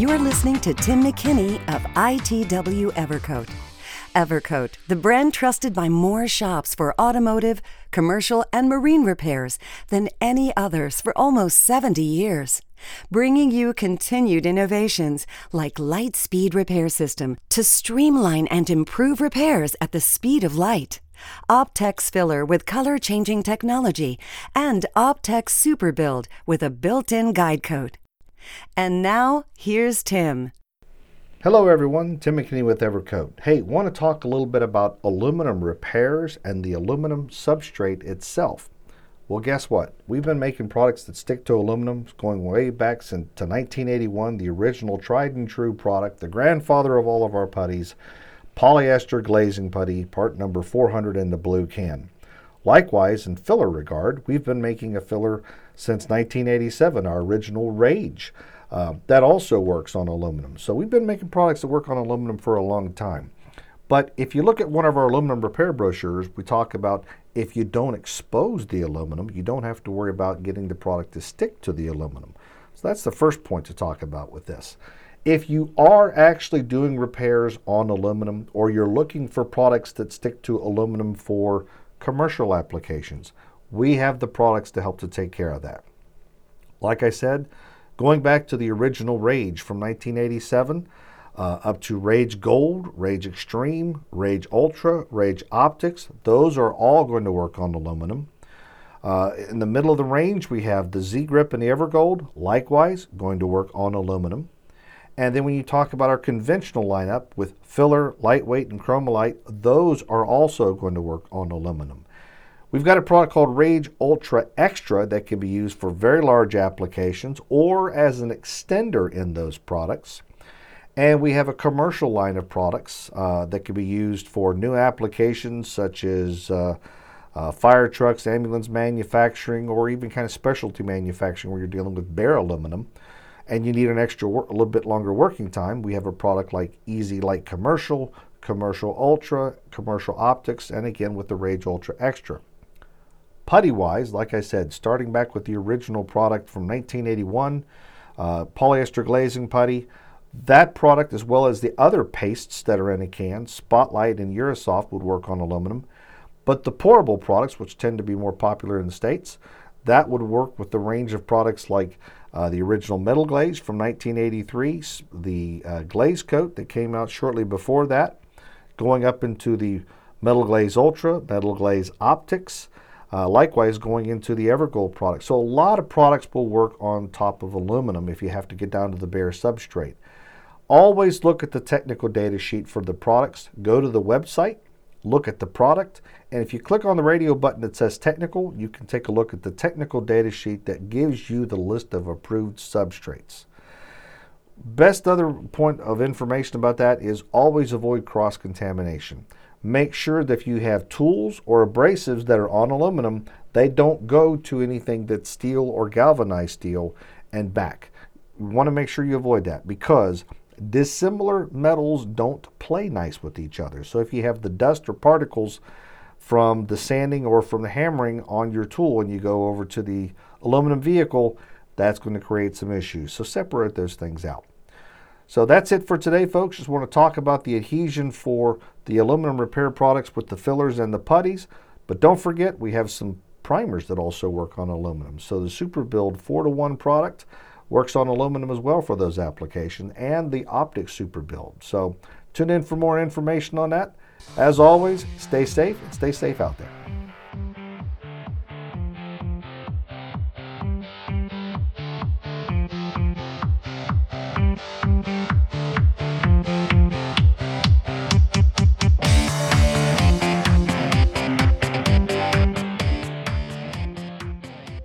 You're listening to Tim McKinney of ITW Evercoat. Evercoat, the brand trusted by more shops for automotive, commercial, and marine repairs than any others for almost 70 years. Bringing you continued innovations like Light Speed Repair System to streamline and improve repairs at the speed of light. Optex filler with color changing technology, and Optex Super Build with a built in guide coat. And now, here's Tim. Hello, everyone. Tim McKinney with Evercoat. Hey, want to talk a little bit about aluminum repairs and the aluminum substrate itself. Well, guess what? We've been making products that stick to aluminum going way back since to 1981, the original tried and true product, the grandfather of all of our putties, polyester glazing putty, part number 400 in the blue can. Likewise, in filler regard, we've been making a filler since 1987, our original Rage. Uh, that also works on aluminum. So we've been making products that work on aluminum for a long time. But if you look at one of our aluminum repair brochures, we talk about if you don't expose the aluminum, you don't have to worry about getting the product to stick to the aluminum. So that's the first point to talk about with this. If you are actually doing repairs on aluminum or you're looking for products that stick to aluminum for commercial applications, we have the products to help to take care of that. Like I said, going back to the original Rage from 1987, uh, up to Rage Gold, Rage Extreme, Rage Ultra, Rage Optex, those are all going to work on aluminum. Uh, in the middle of the range, we have the Z Grip and the Evergold, likewise going to work on aluminum. And then when you talk about our conventional lineup with filler, lightweight, and chromalite, those are also going to work on aluminum. We've got a product called Rage Ultra Extra that can be used for very large applications or as an extender in those products. And we have a commercial line of products uh, that can be used for new applications such as uh, uh, fire trucks, ambulance manufacturing, or even kind of specialty manufacturing where you're dealing with bare aluminum and you need an extra a little bit longer working time, we have a product like Easy Light Commercial, Commercial Ultra, Commercial Optex, and again with the Rage Ultra Extra. Putty wise, like I said, starting back with the original product from 1981, uh, polyester glazing putty, that product as well as the other pastes that are in a can, Spotlight and Eurosoft would work on aluminum. But the pourable products, which tend to be more popular in the States, that would work with the range of products like uh, the original metal glaze from 1983, the uh, glaze coat that came out shortly before that, going up into the metal glaze ultra, metal glaze Optex, uh, likewise going into the Evergold product. So a lot of products will work on top of aluminum if you have to get down to the bare substrate. Always look at the technical data sheet for the products. Go to the website, look at the product, and if you click on the radio button that says technical, you can take a look at the technical data sheet that gives you the list of approved substrates. Best other point of information about that is always avoid cross contamination. Make sure that if you have tools or abrasives that are on aluminum, they don't go to anything that's steel or galvanized steel and back. You want to make sure you avoid that because dissimilar metals don't play nice with each other. So if you have the dust or particles from the sanding or from the hammering on your tool and you go over to the aluminum vehicle, that's going to create some issues. So separate those things out. So that's it for today, folks. Just want to talk about the adhesion for the aluminum repair products with the fillers and the putties. But don't forget, we have some primers that also work on aluminum. So the Super Build 4 to 1 product works on aluminum as well for those applications, and the Optex Super Build. So tune in for more information on that. As always, stay safe and stay safe out there.